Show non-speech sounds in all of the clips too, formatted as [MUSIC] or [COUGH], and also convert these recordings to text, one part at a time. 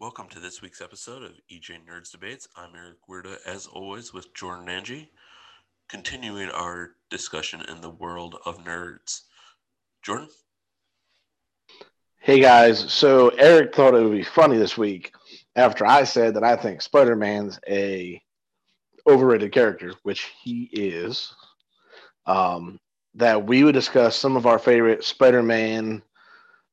Welcome to this week's episode of EJ Nerds Debates. I'm Eric Weirda, as always, with Jordan Angie, continuing our discussion in the world of nerds. Jordan? Hey guys, so Eric thought it would be funny this week after I said that I think Spider Man's a overrated character, which he is. Um, that we would discuss some of our favorite Spider Man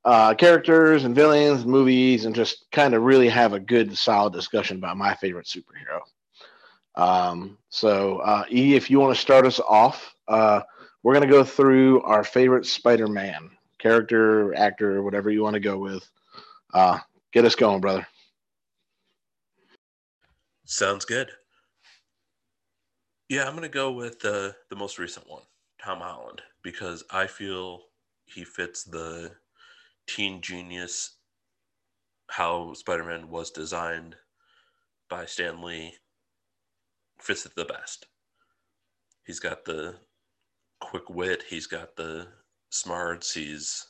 uh, characters and villains, movies, and just kind of really have a good, solid discussion about my favorite superhero. Um, so, uh, E, if you want to start us off, uh, we're going to go through our favorite Spider Man character, actor, whatever you want to go with. Uh, get us going, brother. Sounds good. Yeah, I'm going to go with the the most recent one, Tom Holland, because I feel he fits the teen genius how Spider-Man was designed by Stan Lee fits it the best. He's got the quick wit, he's got the smarts, he's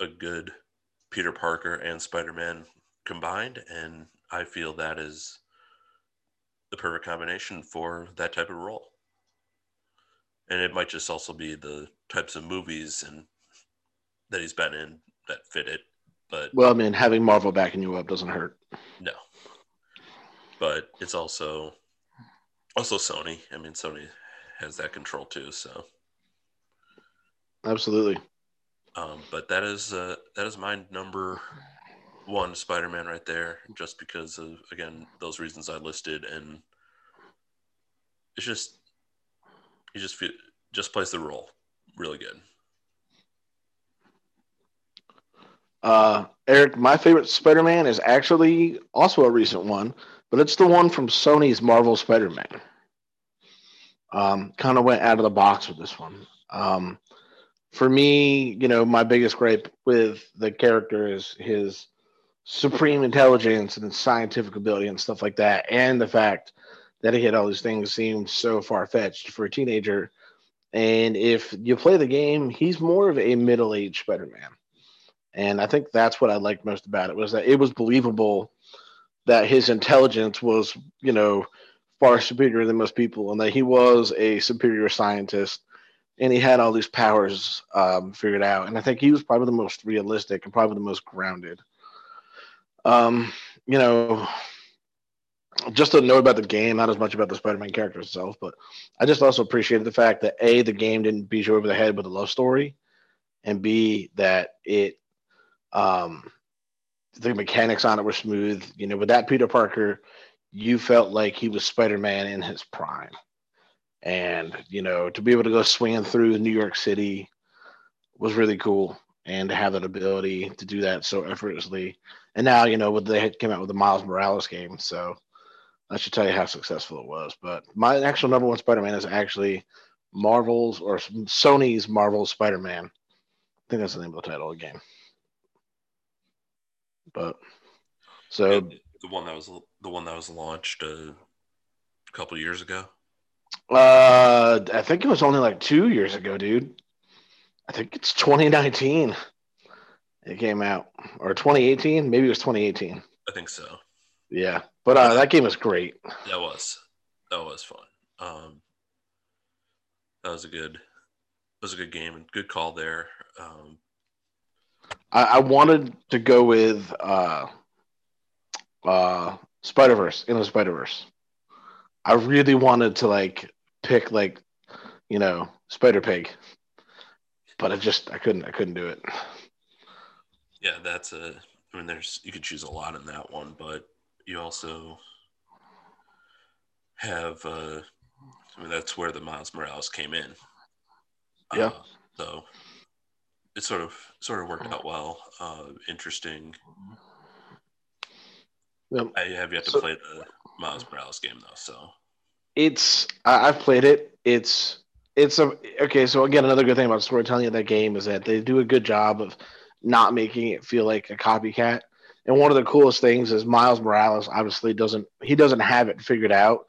a good Peter Parker and Spider-Man combined and I feel that is the perfect combination for that type of role. And it might just also be the types of movies and that he's been in that fit it. But well, I mean, having Marvel backing you up doesn't hurt. No, but it's also also Sony. I mean, Sony has that control too. So absolutely. Um, but that is uh, that is my number one Spider-Man right there, just because of again those reasons I listed, and it's just he just feel, just plays the role really good. Uh, Eric, my favorite Spider Man is actually also a recent one, but it's the one from Sony's Marvel Spider Man. Um, kind of went out of the box with this one. Um, for me, you know, my biggest gripe with the character is his supreme intelligence and scientific ability and stuff like that, and the fact that he had all these things seemed so far fetched for a teenager. And if you play the game, he's more of a middle aged Spider Man and I think that's what I liked most about it was that it was believable that his intelligence was, you know, far superior than most people, and that he was a superior scientist, and he had all these powers um, figured out. And I think he was probably the most realistic and probably the most grounded. Um, you know, just to know about the game, not as much about the Spider-Man character itself, but I just also appreciated the fact that a the game didn't beat you over the head with a love story, and b that it um, the mechanics on it were smooth. You know, with that Peter Parker, you felt like he was Spider Man in his prime. And, you know, to be able to go swinging through New York City was really cool. And to have that ability to do that so effortlessly. And now, you know, with they came out with the Miles Morales game. So that should tell you how successful it was. But my actual number one Spider Man is actually Marvel's or Sony's Marvel Spider Man. I think that's the name of the title of the game. But so the one that was the one that was launched a couple years ago. Uh, I think it was only like two years ago, dude. I think it's 2019. It came out or 2018, maybe it was 2018. I think so. Yeah, but uh, that game was great. That was that was fun. Um, that was a good that was a good game and good call there. Um, I, I wanted to go with uh, uh, Spider Verse in the Spider Verse. I really wanted to like pick like you know Spider Pig, but I just I couldn't I couldn't do it. Yeah, that's a. I mean, there's you could choose a lot in that one, but you also have. Uh, I mean, that's where the Miles Morales came in. Yeah. Uh, so it sort of sort of worked out well. Uh, interesting. Yep. I have yet to so, play the Miles Morales game though, so it's I've played it. It's it's a okay. So again, another good thing about storytelling in that game is that they do a good job of not making it feel like a copycat. And one of the coolest things is Miles Morales obviously doesn't he doesn't have it figured out.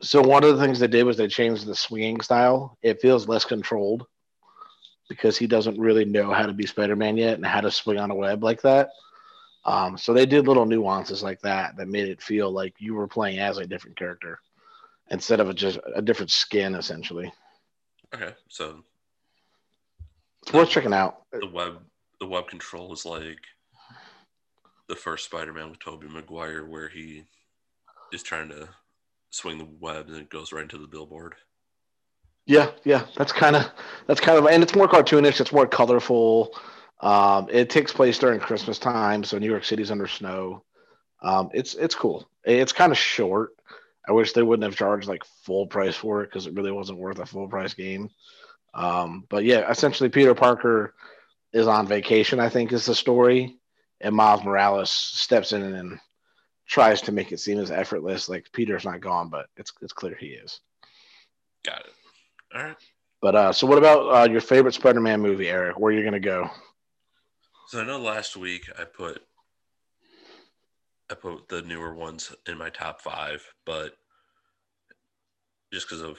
So one of the things they did was they changed the swinging style. It feels less controlled because he doesn't really know how to be Spider-Man yet and how to swing on a web like that. Um, so they did little nuances like that that made it feel like you were playing as a different character instead of a, just a different skin, essentially. Okay, so it's worth checking out. The web, the web control is like the first Spider-Man with Tobey Maguire, where he is trying to swing the web and it goes right into the billboard. Yeah, yeah, that's kind of that's kind of, and it's more cartoonish. It's more colorful. Um, it takes place during Christmas time, so New York City's under snow. Um, it's it's cool. It's kind of short. I wish they wouldn't have charged like full price for it because it really wasn't worth a full price game. Um, but yeah, essentially, Peter Parker is on vacation. I think is the story, and Miles Morales steps in and tries to make it seem as effortless. Like Peter's not gone, but it's it's clear he is. Got it. All right. But uh, so what about uh, your favorite Spider-Man movie, Eric? Where you're you gonna go? So I know last week I put I put the newer ones in my top five, but just because of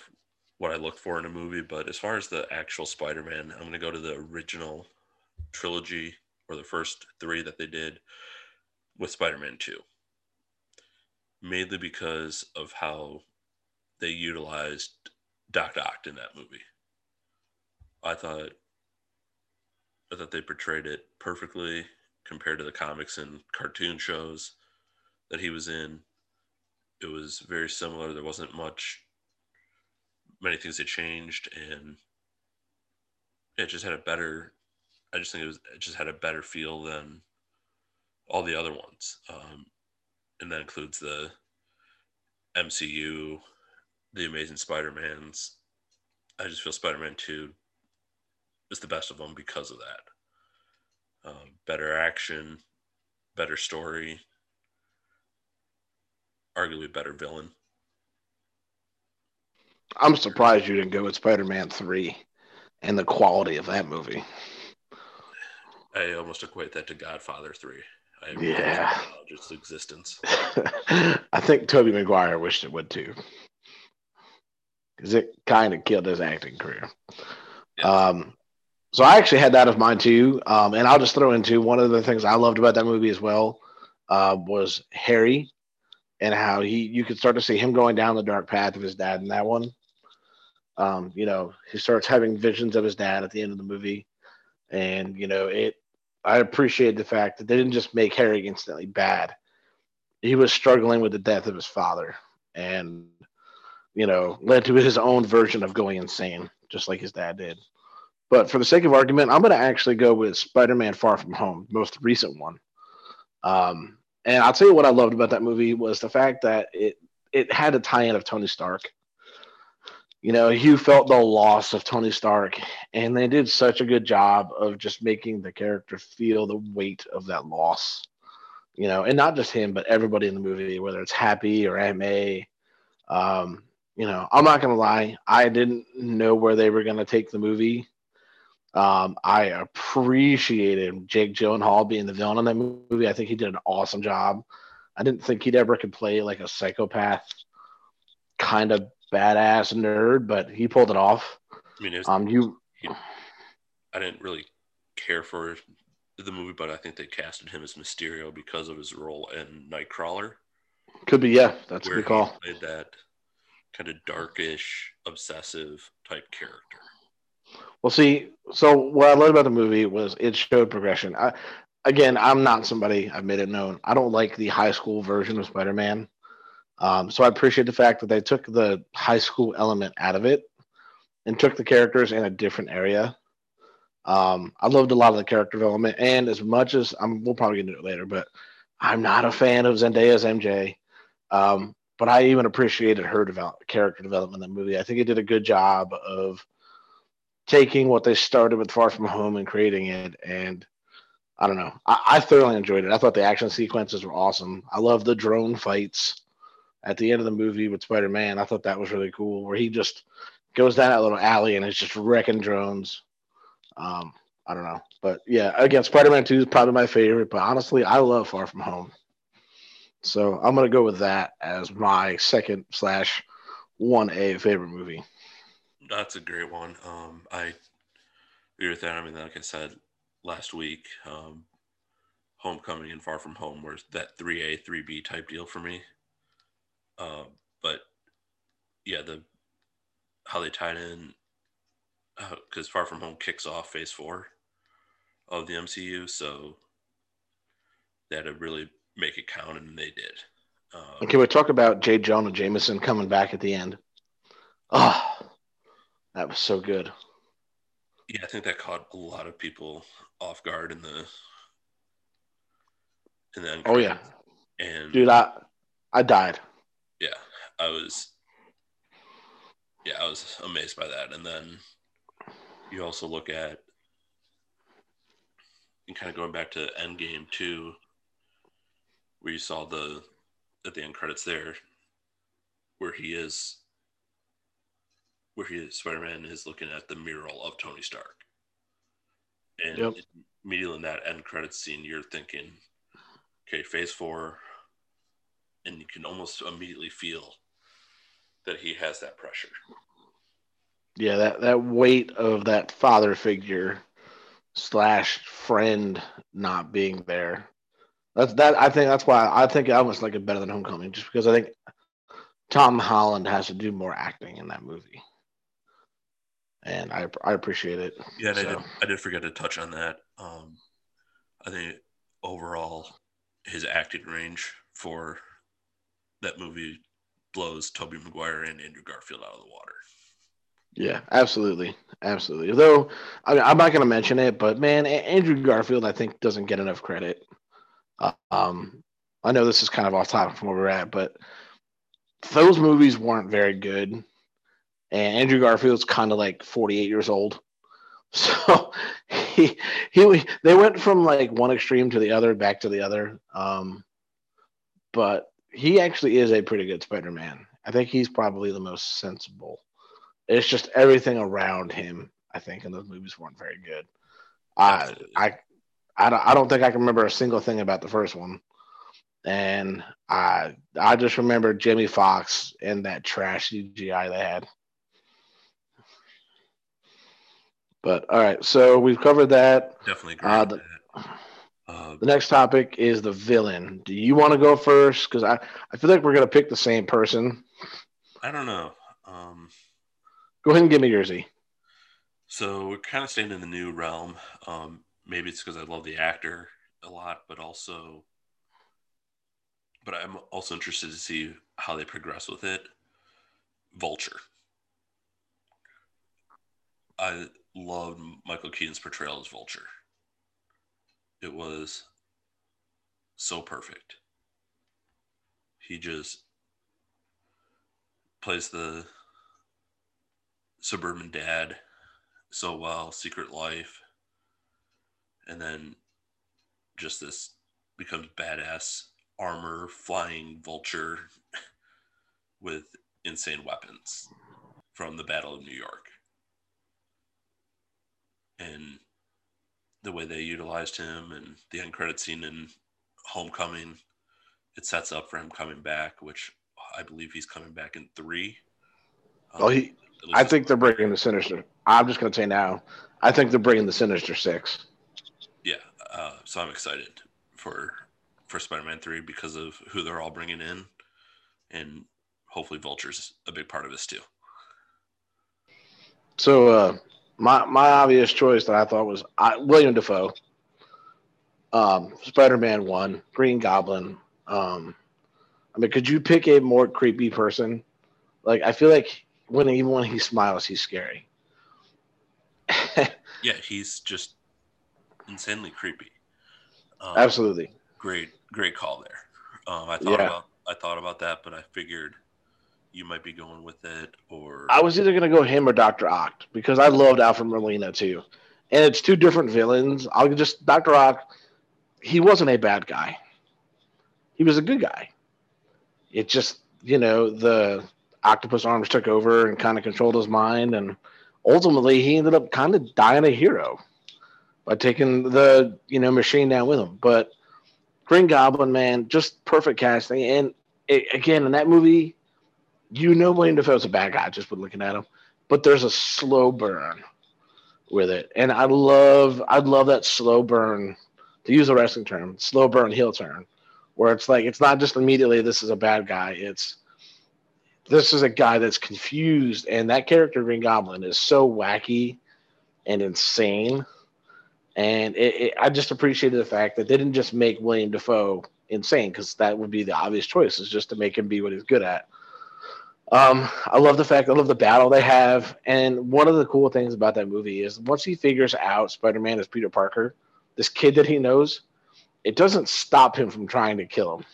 what I look for in a movie. But as far as the actual Spider-Man, I'm gonna go to the original trilogy or the first three that they did with Spider-Man Two, mainly because of how they utilized Doc Ock in that movie. I thought I thought they portrayed it perfectly compared to the comics and cartoon shows that he was in. It was very similar. There wasn't much, many things that changed, and it just had a better. I just think it was it just had a better feel than all the other ones, um, and that includes the MCU, the Amazing Spider-Mans. I just feel Spider-Man Two is the best of them because of that. Um, better action, better story, arguably better villain. I'm surprised you didn't go with Spider-Man Three and the quality of that movie. I almost equate that to Godfather Three. I yeah, just existence. [LAUGHS] I think Tobey Maguire wished it would too, because it kind of killed his acting career. Yeah. Um, so I actually had that of mine too. Um, and I'll just throw into one of the things I loved about that movie as well uh, was Harry and how he you could start to see him going down the dark path of his dad in that one. Um, you know, he starts having visions of his dad at the end of the movie. And, you know, it I appreciate the fact that they didn't just make Harry instantly bad. He was struggling with the death of his father and, you know, led to his own version of going insane, just like his dad did. But for the sake of argument, I'm going to actually go with Spider Man Far From Home, most recent one. Um, and I'll tell you what I loved about that movie was the fact that it it had a tie-in of Tony Stark. You know, you felt the loss of Tony Stark, and they did such a good job of just making the character feel the weight of that loss. You know, and not just him, but everybody in the movie, whether it's Happy or Aunt May. Um, you know, I'm not gonna lie, I didn't know where they were gonna take the movie um, I appreciated Jake Gyllenhaal being the villain in that movie. I think he did an awesome job. I didn't think he'd ever could play like a psychopath, kind of badass nerd, but he pulled it off. I mean, was, um, you. I didn't really care for the movie, but I think they casted him as Mysterio because of his role in Nightcrawler. Could be, yeah. That's a good call. played that kind of darkish, obsessive type character. Well, see, so what I loved about the movie was it showed progression. I, again, I'm not somebody I've made it known. I don't like the high school version of Spider-Man. Um, so I appreciate the fact that they took the high school element out of it and took the characters in a different area. Um, I loved a lot of the character development, and as much as I'm, we'll probably get into it later, but I'm not a fan of Zendaya's MJ. Um, but I even appreciated her develop, character development in the movie. I think it did a good job of taking what they started with Far From Home and creating it. And I don't know, I, I thoroughly enjoyed it. I thought the action sequences were awesome. I love the drone fights at the end of the movie with Spider Man. I thought that was really cool, where he just goes down that little alley and is just wrecking drones. Um, I don't know, but yeah, again, Spider Man Two is probably my favorite. But honestly, I love Far From Home, so I'm gonna go with that as my second slash one A favorite movie. That's a great one. Um, I agree with that. I mean, like I said last week, um, Homecoming and Far From Home were that 3A, 3B type deal for me. Uh, but yeah, the how they tied in because uh, Far From Home kicks off Phase Four of the MCU, so they had to really make it count, and they did. Um, Can we talk about J. Jonah Jameson coming back at the end? Oh, that was so good. Yeah, I think that caught a lot of people off guard in the in the oh yeah, and dude, I I died. Yeah, I was. Yeah, I was amazed by that, and then you also look at and kind of going back to Endgame too, where you saw the at the end credits there, where he is, where he is, Spider Man is looking at the mural of Tony Stark, and yep. immediately in that end credits scene, you're thinking, okay, Phase Four, and you can almost immediately feel that he has that pressure yeah, that that weight of that father figure slash friend not being there. That's that. I think that's why I think I almost like it better than Homecoming, just because I think Tom Holland has to do more acting in that movie, and I I appreciate it. Yeah, so. I did I did forget to touch on that. Um, I think overall his acting range for that movie blows Tobey Maguire and Andrew Garfield out of the water. Yeah, absolutely, absolutely. Though I mean, I'm not going to mention it, but man, Andrew Garfield, I think, doesn't get enough credit. Um, I know this is kind of off topic from where we're at, but those movies weren't very good, and Andrew Garfield's kind of like 48 years old, [LAUGHS] so he he they went from like one extreme to the other, back to the other. Um, but he actually is a pretty good Spider-Man. I think he's probably the most sensible it's just everything around him. I think in those movies weren't very good. I I I don't, I don't think I can remember a single thing about the first one, and I I just remember Jamie Foxx and that trash CGI they had. But all right, so we've covered that. Definitely uh, the, uh, the next topic is the villain. Do you want to go first? Because I, I feel like we're gonna pick the same person. I don't know. Um, Go ahead and give me yours, E. So we're kind of staying in the new realm. Um, maybe it's because I love the actor a lot, but also, but I'm also interested to see how they progress with it. Vulture. I loved Michael Keaton's portrayal as Vulture. It was so perfect. He just plays the Suburban Dad so well, Secret Life, and then just this becomes badass armor flying vulture [LAUGHS] with insane weapons from the Battle of New York. And the way they utilized him and the end credit scene in Homecoming, it sets up for him coming back, which I believe he's coming back in three. Um, oh, he I think they're bringing the Sinister. I'm just going to say now, I think they're bringing the Sinister Six. Yeah, uh, so I'm excited for for Spider-Man Three because of who they're all bringing in, and hopefully Vulture's a big part of this too. So uh, my my obvious choice that I thought was I, William Dafoe, Um, Spider-Man One, Green Goblin. Um, I mean, could you pick a more creepy person? Like, I feel like when even when he smiles, he's scary. [LAUGHS] yeah, he's just insanely creepy. Um, Absolutely. Great, great call there. Um, I thought yeah. about I thought about that, but I figured you might be going with it, or I was either gonna go him or Doctor Ock because I loved Alfred Molina too, and it's two different villains. I'll just Doctor Ock. He wasn't a bad guy. He was a good guy. It just you know the Octopus Arms took over and kind of controlled his mind, and ultimately he ended up kind of dying a hero by taking the you know machine down with him. But Green Goblin, man, just perfect casting, and it, again in that movie, you know William Dafoe's a bad guy just by looking at him, but there's a slow burn with it, and I love I love that slow burn to use a wrestling term, slow burn heel turn, where it's like it's not just immediately this is a bad guy. It's this is a guy that's confused, and that character Green Goblin is so wacky and insane. And it, it, I just appreciated the fact that they didn't just make William Dafoe insane because that would be the obvious choice is just to make him be what he's good at. Um, I love the fact I love the battle they have, and one of the cool things about that movie is once he figures out Spider-Man is Peter Parker, this kid that he knows, it doesn't stop him from trying to kill him.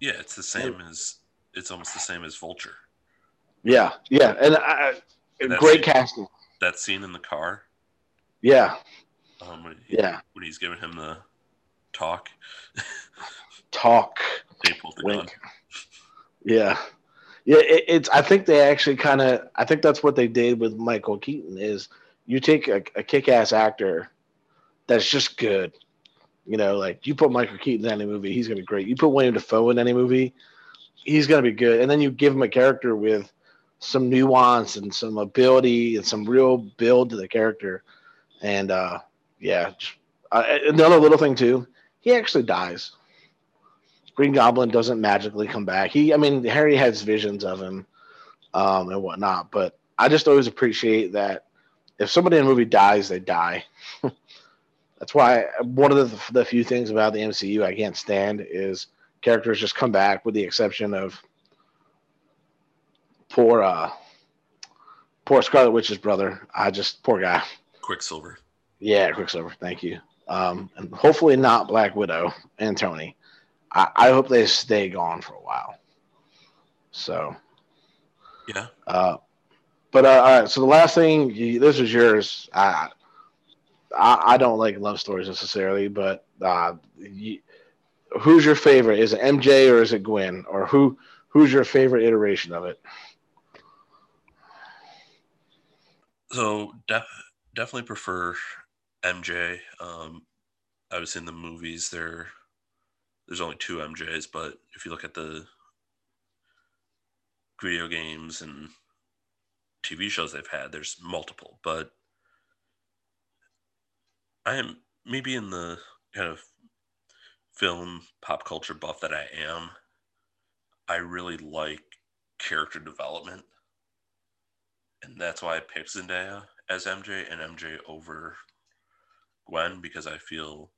Yeah, it's the same as it's almost the same as Vulture. Yeah, yeah, and I, and great scene, casting. That scene in the car. Yeah. Um, when he, yeah. When he's giving him the talk. talk. They pulled the Wink. gun. Yeah. Yeah, it, it's. I think they actually kind of. I think that's what they did with Michael Keaton. Is you take a, a kick-ass actor that's just good. You know, like you put Michael Keaton in any movie, he's gonna be great. You put William Dafoe in any movie, he's gonna be good. And then you give him a character with some nuance and some ability and some real build to the character. And uh, yeah, uh, another little thing too, he actually dies. Green Goblin doesn't magically come back. He, I mean, Harry has visions of him um, and whatnot, but I just always appreciate that if somebody in a movie dies, they die. [LAUGHS] That's why one of the, the few things about the MCU I can't stand is characters just come back, with the exception of poor, uh, poor Scarlet Witch's brother. I just poor guy. Quicksilver. Yeah, Quicksilver. Thank you. Um, and hopefully not Black Widow and Tony. I, I hope they stay gone for a while. So, yeah. Uh, but uh, all right. So the last thing, you, this was yours. I, I, I don't like love stories necessarily, but uh, you, who's your favorite? Is it MJ or is it Gwen? Or who who's your favorite iteration of it? So def- definitely prefer MJ. Um, was in the movies, there there's only two MJs, but if you look at the video games and TV shows they've had, there's multiple. But I am maybe in the kind of film pop culture buff that I am. I really like character development, and that's why I picked Zendaya as MJ and MJ over Gwen because I feel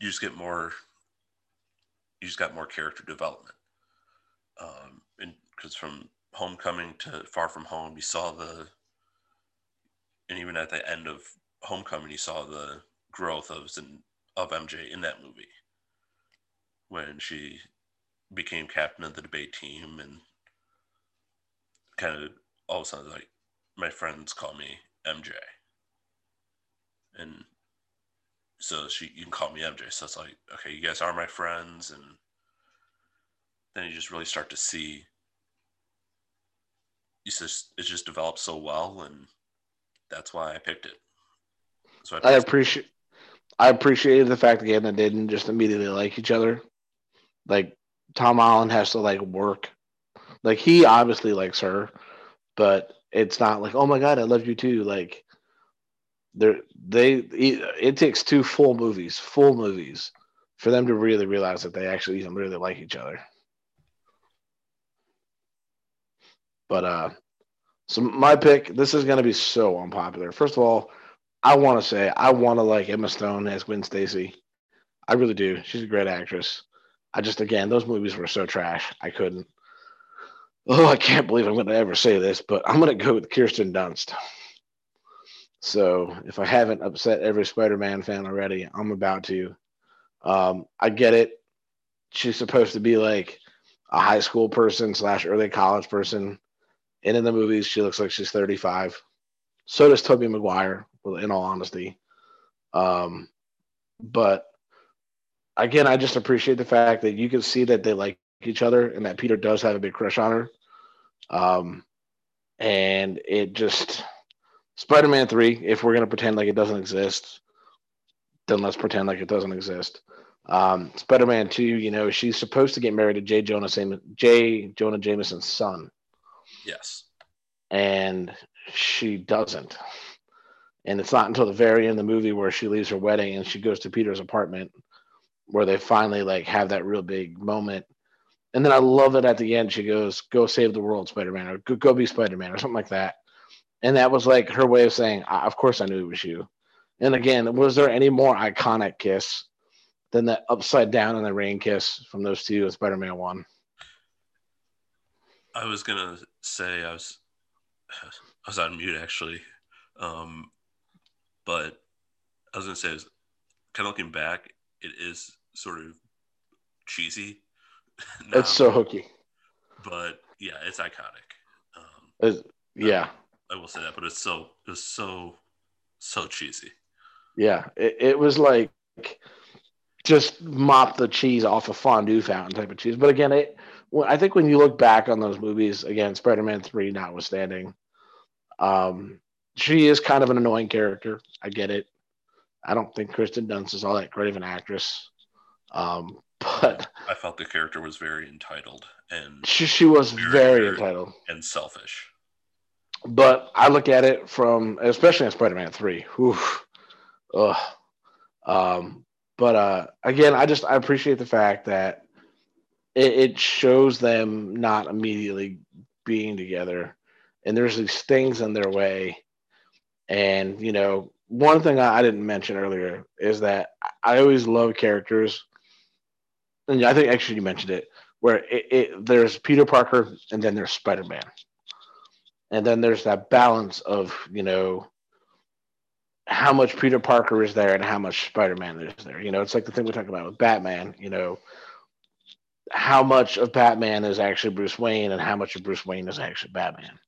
you just get more you just got more character development. Um and because from homecoming to far from home you saw the and even at the end of homecoming you saw the growth of of mj in that movie when she became captain of the debate team and kind of all of a sudden like my friends call me mj and so she you can call me MJ. So it's like, okay, you guys are my friends, and then you just really start to see you just it just developed so well, and that's why I picked it. So I, I appreciate I appreciated the fact again that they didn't just immediately like each other. Like Tom Holland has to like work. Like he obviously likes her, but it's not like, oh my god, I love you too. Like they they it takes two full movies, full movies, for them to really realize that they actually even really like each other. But uh, so my pick. This is going to be so unpopular. First of all, I want to say I want to like Emma Stone as Gwen Stacy. I really do. She's a great actress. I just again those movies were so trash. I couldn't. Oh, I can't believe I'm going to ever say this, but I'm going to go with Kirsten Dunst. So if I haven't upset every Spider-Man fan already, I'm about to. Um, I get it. She's supposed to be like a high school person slash early college person, and in the movies she looks like she's 35. So does Tobey Maguire. In all honesty, um, but again, I just appreciate the fact that you can see that they like each other and that Peter does have a big crush on her. Um, and it just Spider Man 3, if we're going to pretend like it doesn't exist, then let's pretend like it doesn't exist. Um, Spider Man 2, you know, she's supposed to get married to J. Jonah, J. Jonah Jameson's son. Yes. And she doesn't. And it's not until the very end of the movie where she leaves her wedding and she goes to Peter's apartment where they finally like have that real big moment. And then I love it at the end. She goes, "Go save the world, Spider Man," or "Go, go be Spider Man," or something like that. And that was like her way of saying, "Of course I knew it was you." And again, was there any more iconic kiss than that upside down in the rain kiss from those two in Spider Man One? I was gonna say I was [SIGHS] I was on mute actually, um, but I was gonna say, kind of looking back, it is sort of cheesy. Now, [LAUGHS] it's so hooky, but yeah, it's iconic. Um, it's, yeah, I, I, will say that, but it's so it's so so cheesy. Yeah, it, it was like just mop the cheese off a fondue fountain type of cheese. But again, it I think when you look back on those movies, again, Spider-Man Three notwithstanding, um, she is kind of an annoying character. I get it. I don't think Kirsten Dunst is all that great of an actress. Um, but I felt the character was very entitled and she, she was very, very entitled and selfish. But I look at it from, especially in Spider-Man Three. Whew, ugh. Um, but uh, again, I just I appreciate the fact that it, it shows them not immediately being together, and there's these things in their way, and you know one thing I, didn't mention earlier is that I always love characters, and I think actually you mentioned it, where it, it there's Peter Parker and then there's Spider Man, and then there's that balance of you know how much Peter Parker is there and how much Spider Man is there. You know, it's like the thing we're talking about with Batman. You know, how much of Batman is actually Bruce Wayne and how much of Bruce Wayne is actually Batman.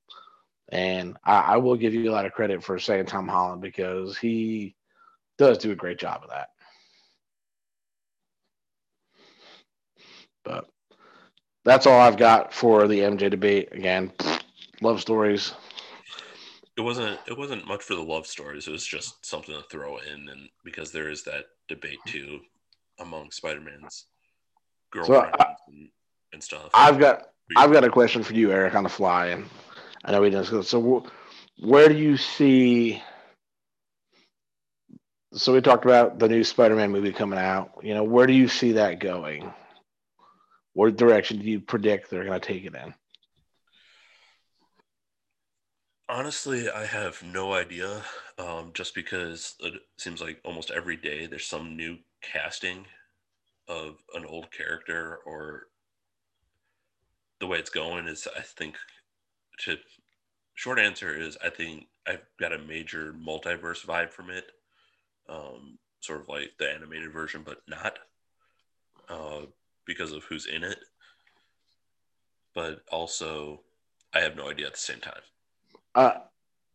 And I, I, will give you a lot of credit for saying Tom Holland because he does do a great job of that. But that's all I've got for the MJ debate. Again, love stories. It wasn't it wasn't much for the love stories. It was just something to throw in and because there is that debate too among Spider-Man's girlfriends so I, and, and stuff. I've got I've got a question for you, Eric, on the fly, and I know we didn't. So, where do you see? So we talked about the new Spider-Man movie coming out. You know, where do you see that going? What direction do you predict they're going to take it in? Honestly, I have no idea. Um, just because it seems like almost every day there's some new casting of an old character, or the way it's going is, I think, to short answer is I think I've got a major multiverse vibe from it. Um, sort of like the animated version, but not uh, because of who's in it. But also, I have no idea at the same time. Uh,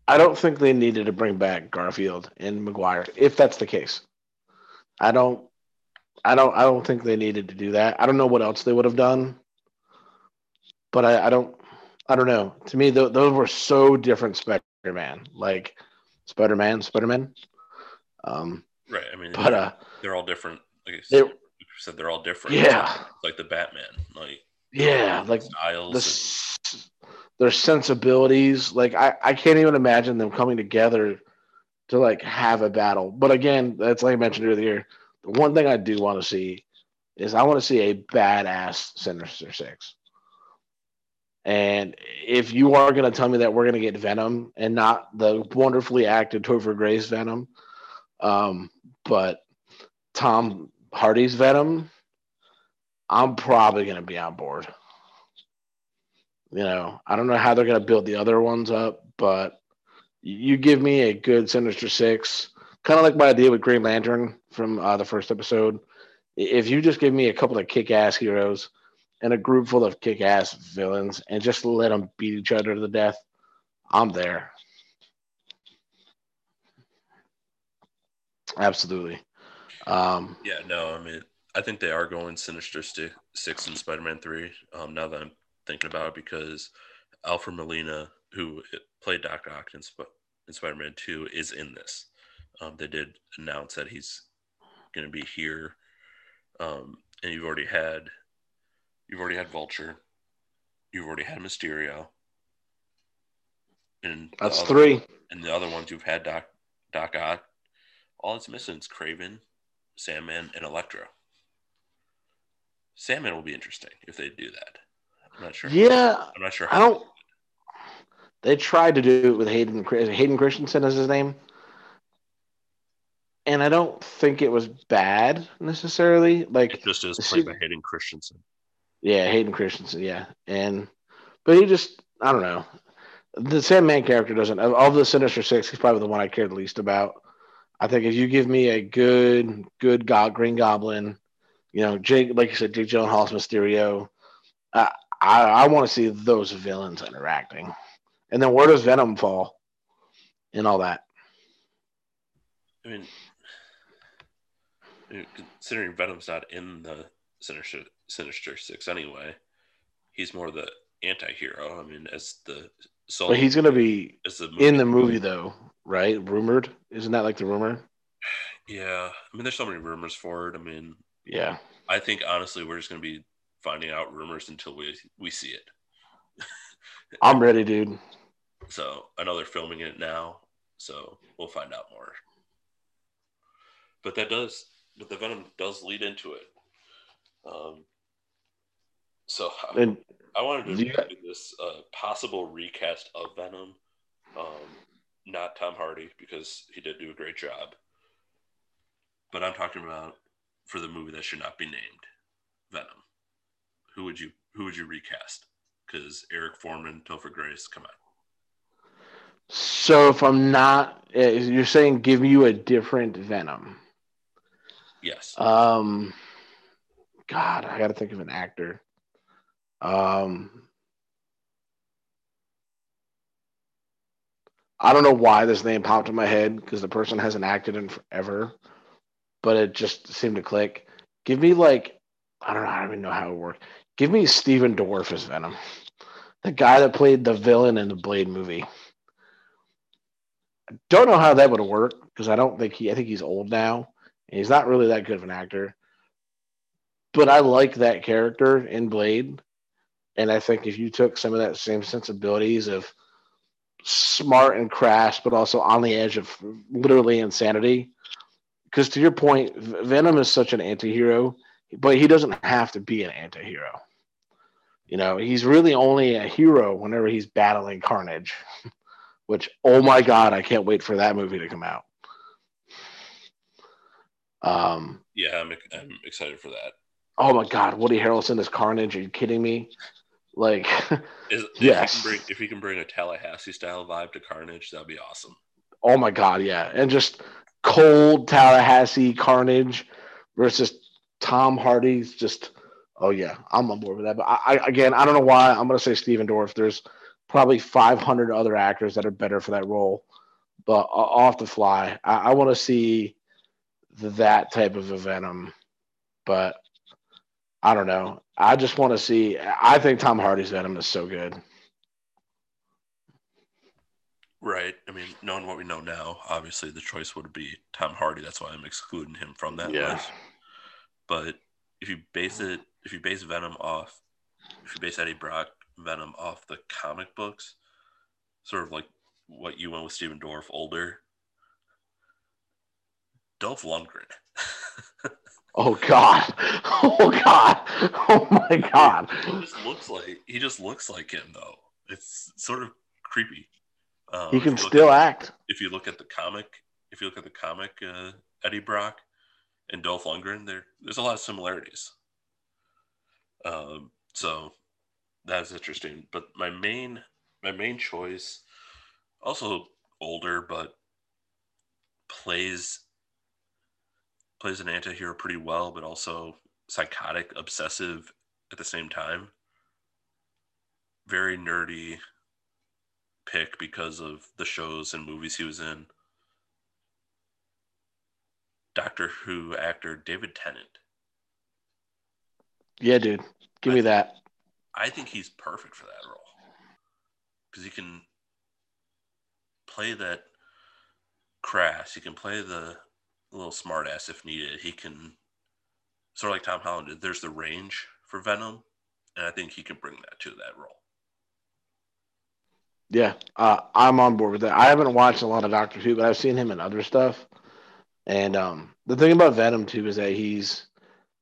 I don't think they needed to bring back Garfield and Maguire if that's the case. I don't. I don't. I don't think they needed to do that. I don't know what else they would have done, but I, I don't. I don't know. To me, th- those were so different Spider-Man, like Spider-Man, Spider-Man. Um, right. I mean, but they're, uh, they're all different. You said, they're all different. Yeah. Like the Batman, like yeah, like styles. The, and... Their sensibilities, like I, I can't even imagine them coming together to like have a battle. But again, that's like I mentioned earlier. The one thing I do want to see is I want to see a badass Sinister Six. And if you are going to tell me that we're going to get Venom and not the wonderfully acted Topher Grace Venom, um, but Tom Hardy's Venom, I'm probably going to be on board. You know, I don't know how they're going to build the other ones up, but you give me a good Sinister Six, kind of like my idea with Green Lantern from uh, the first episode. If you just give me a couple of kick ass heroes – and a group full of kick-ass villains and just let them beat each other to death, I'm there. Absolutely. Um, yeah, no, I mean, I think they are going Sinister Six in Spider-Man Three. Um, now that I'm thinking about it, because Alfred Molina, who played Doctor Ock in, Sp- in Spider-Man Two, is in this. Um, they did announce that he's going to be here, um, and you've already had You've already had Vulture. You've already had Mysterio. And that's three. And the other ones you've had Doc, Doc Ock. All it's missing is Kraven, Sandman, and Electro. Sandman will be interesting if they do that. I'm not sure. Yeah, I'm not sure. I don't. They tried to do it with Hayden Hayden Christensen as his name, and I don't think it was bad necessarily. Like It just is played by Hayden Christensen. Yeah, Hayden Christensen. Yeah, and but he just I don't know. The Sandman character doesn't. Of all the Sinister Six, he's probably the one I cared the least about. I think if you give me a good, good go- Green Goblin, you know, Jake, like you said, Jake Gyllenhaal's Mysterio, I I, I want to see those villains interacting. And then where does Venom fall? And all that. I mean, considering Venom's not in the Sinister Sinister Six anyway, he's more the anti-hero. I mean, as the soul, But he's gonna be as the movie, in the movie though, right? Rumored, isn't that like the rumor? Yeah, I mean, there's so many rumors for it. I mean, Yeah. I think honestly, we're just gonna be finding out rumors until we we see it. [LAUGHS] I'm ready, dude. So I know they're filming it now, so we'll find out more. But that does, but the Venom does lead into it. Um, so I, And I wanted to do do this uh, possible recast of Venom, um, not Tom Hardy because he did do a great job. But I'm talking about for the movie that should not be named Venom. Who would you who would you recast? Because Eric Forman, Topher Grace, come on. So if I'm not, eh, you're saying give you a different Venom. Yes. Um, God, I got to think of an actor. Um, I don't know why this name popped in my head because the person hasn't acted in forever, but it just seemed to click. Give me like, I don't know, I don't even know how it worked. Give me Stephen Dorff as Venom, the guy that played the villain in the Blade movie. I don't know how that would work because I don't think he. I think he's old now. And he's not really that good of an actor. But I like that character in Blade. And I think if you took some of that same sensibilities of smart and crass, but also on the edge of literally insanity. Because to your point, Venom is such an anti hero, but he doesn't have to be an anti hero. You know, he's really only a hero whenever he's battling Carnage, [LAUGHS] which, oh my God, I can't wait for that movie to come out. Um, Yeah, I'm, I'm excited for that. oh my God, Woody Harrelson is Carnage. Are you kidding me? Like, [LAUGHS] Is, if Yes. He can bring, if he can bring a Tallahassee style vibe to Carnage, that'd be awesome. oh my God, yeah. And just cold Tallahassee Carnage versus Tom Hardy's just, oh yeah, I'm on board with that. But I, I again, I don't know why. I'm going to say Stephen Dorff. There's probably 500 other actors that are better for that role. But o- off the fly, I, I want to see that type of a Venom. But I don't know. I just want to see. I think Tom Hardy's Venom is so good. Right. I mean, knowing what we know now, obviously the choice would be Tom Hardy. That's why I'm excluding him from that Yeah. list. But if you base it, if you base Venom off, if you base Eddie Brock Venom off the comic books, sort of like what you went with Stephen Dorff, older, Dolph Lundgren. Oh God! [LAUGHS] Oh God! Oh my God! he just looks like he just looks like him though. It's sort of creepy. Um, He can still at- act. if you look at the comic, if you look at the comic, uh, Eddie Brock and Dolph Lundgren, there there's a lot of similarities. Um, so that's interesting. But my main my main choice, also older, but plays plays an anti-hero pretty well, but also psychotic, obsessive at the same time. Very nerdy pick because of the shows and movies he was in. Doctor Who actor David Tennant. Yeah, dude. Give me that. I think he's perfect for that role because he can play that crass. He can play the little smartass if needed. He can sort of like Tom Holland did. There's the range for Venom, and I think he can bring that to that role. Yeah, uh, I'm on board with that. I haven't watched a lot of Doctor Who, but I've seen him in other stuff. And um, the thing about Venom too is that he's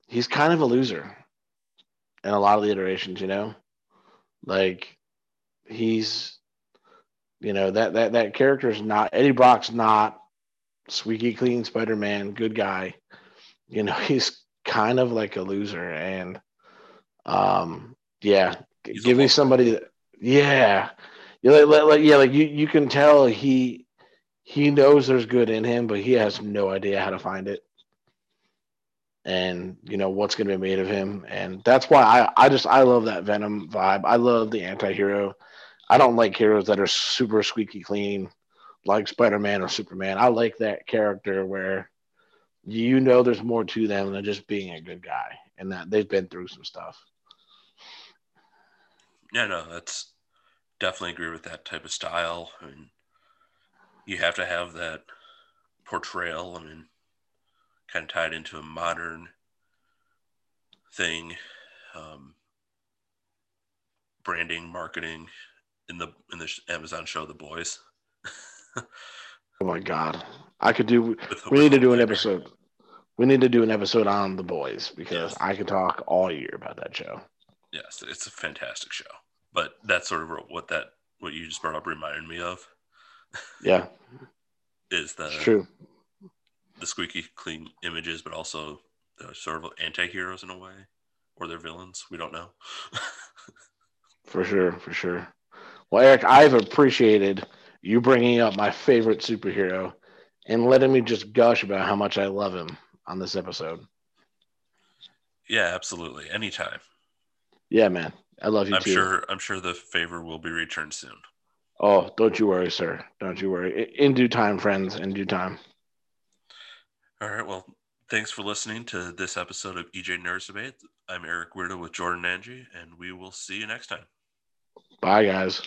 he's kind of a loser in a lot of the iterations. You know, like he's you know that that that character's not Eddie Brock's not squeaky clean Spider Man, good guy. You know, [LAUGHS] he's kind of like a loser, and um, yeah, He's give me somebody that yeah. Yeah like, like yeah like you you can tell he he knows there's good in him but he has no idea how to find it. And you know what's going to be made of him. And that's why i i just i love that venom vibe. I love the anti-hero. I don't like heroes that are super squeaky clean like spider-man or superman i like that character where you know there's more to them than just being a good guy and that they've been through some stuff Yeah, no, that's definitely agree with that type of style. I mean, you have to have that portrayal. I mean, kind of tied into a modern thing, um, branding, marketing in the in the Amazon show The Boys. Oh my god i could do We need to do an episode. We need to do an episode on the boys because Yes. I could talk all year about that show. Yes, it's a fantastic show. But that's sort of what that what you just brought up reminded me of Yeah, [LAUGHS] is the it's true. the squeaky clean images, but also the sort of anti-heroes in a way, or they're villains. We don't know. [LAUGHS] For sure, for sure. Well, Eric, I've appreciated you bringing up my favorite superhero and letting me just gush about how much I love him on this episode. yeah, absolutely. Anytime. Yeah, man. I love you I'm too. sure. I'm sure the favor will be returned soon. Oh, don't you worry, sir. Don't you worry. In due time, friends, in due time. All right. Well, thanks for listening to this episode of EJ Nerds Debate. I'm Eric Weirdo with Jordan Angie, and we will see you next time. Bye, guys.